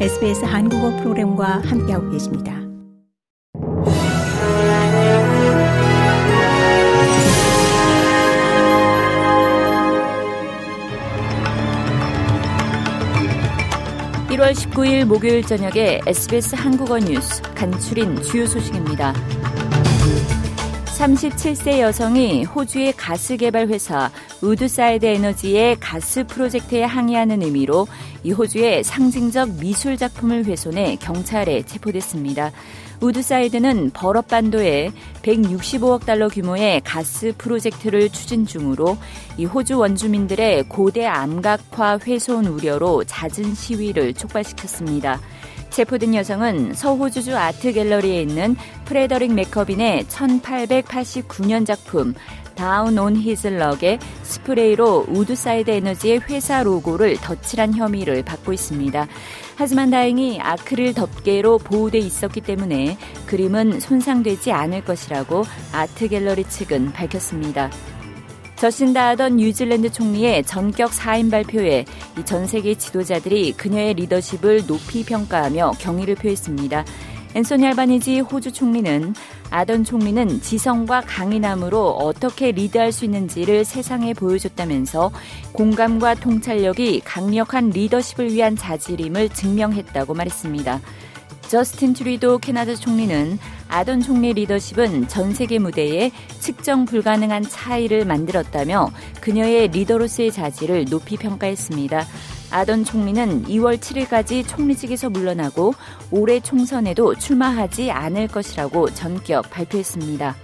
SBS 한국어 프로그램과 함께하고 계십니다. (1월 19일) 목요일 저녁에 SBS 한국어 뉴스 간추린 주요 소식입니다. 37세 여성이 호주의 가스 개발 회사 우드사이드 에너지의 가스 프로젝트에 항의하는 의미로 이 호주의 상징적 미술 작품을 훼손해 경찰에 체포됐습니다. 우드사이드는 버럽반도에 165억 달러 규모의 가스 프로젝트를 추진 중으로 이 호주 원주민들의 고대 암각화 훼손 우려로 잦은 시위를 촉발시켰습니다. 체포된 여성은 서호주주 아트 갤러리에 있는 프레더릭 맥커빈의 1889년 작품 Down on His Luck에 스프레이로 우드사이드 에너지의 회사 로고를 덧칠한 혐의를 받고 있습니다. 하지만 다행히 아크릴 덮개로 보호돼 있었기 때문에 그림은 손상되지 않을 것이라고 아트 갤러리 측은 밝혔습니다. 저신다 하던 뉴질랜드 총리의 전격 사임 발표에 전 세계 지도자들이 그녀의 리더십을 높이 평가하며 경의를 표했습니다. 앤소니 알바니지 호주 총리는 아던 총리는 지성과 강인함으로 어떻게 리드할 수 있는지를 세상에 보여줬다면서 공감과 통찰력이 강력한 리더십을 위한 자질임을 증명했다고 말했습니다. 저스틴 트리도 캐나다 총리는 아던 총리 리더십은 전 세계 무대에 측정 불가능한 차이를 만들었다며 그녀의 리더로서의 자질을 높이 평가했습니다. 아던 총리는 2월 7일까지 총리직에서 물러나고 올해 총선에도 출마하지 않을 것이라고 전격 발표했습니다.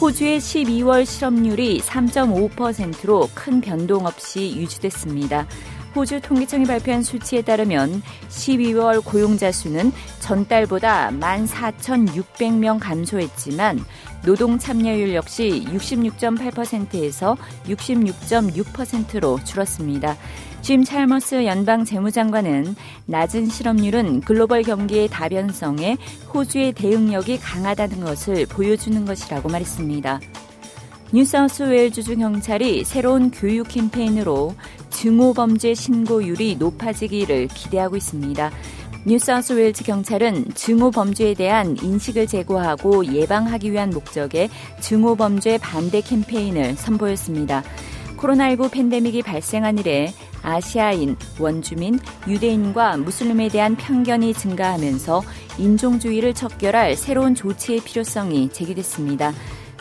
호주의 12월 실업률이 3.5%로 큰 변동 없이 유지됐습니다. 호주 통계청이 발표한 수치에 따르면 12월 고용자 수는 전달보다 14,600명 감소했지만 노동 참여율 역시 66.8%에서 66.6%로 줄었습니다. 짐 찰머스 연방 재무장관은 낮은 실업률은 글로벌 경기의 다변성에 호주의 대응력이 강하다는 것을 보여주는 것이라고 말했습니다. 뉴사우스 웨일즈 주 경찰이 새로운 교육 캠페인으로 증오범죄 신고율이 높아지기를 기대하고 있습니다. 뉴사우스웨일즈 경찰은 증오범죄에 대한 인식을 제고하고 예방하기 위한 목적의 증오범죄 반대 캠페인을 선보였습니다. 코로나19 팬데믹이 발생한 이래 아시아인, 원주민, 유대인과 무슬림에 대한 편견이 증가하면서 인종주의를 척결할 새로운 조치의 필요성이 제기됐습니다.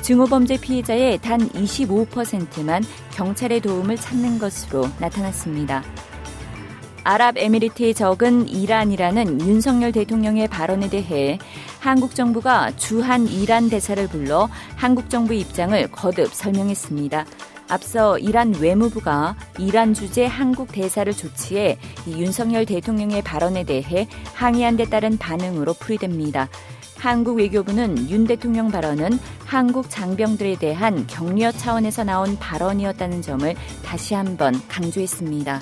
증오범죄 피해자의 단 25%만 경찰의 도움을 찾는 것으로 나타났습니다. 아랍에미리트의 적은 이란이라는 윤석열 대통령의 발언에 대해 한국 정부가 주한 이란 대사를 불러 한국 정부 입장을 거듭 설명했습니다. 앞서 이란 외무부가 이란 주재 한국 대사를 조치해 윤석열 대통령의 발언에 대해 항의한 데 따른 반응으로 풀이됩니다. 한국 외교부는 윤 대통령 발언은 한국 장병들에 대한 격려 차원에서 나온 발언이었다는 점을 다시 한번 강조했습니다.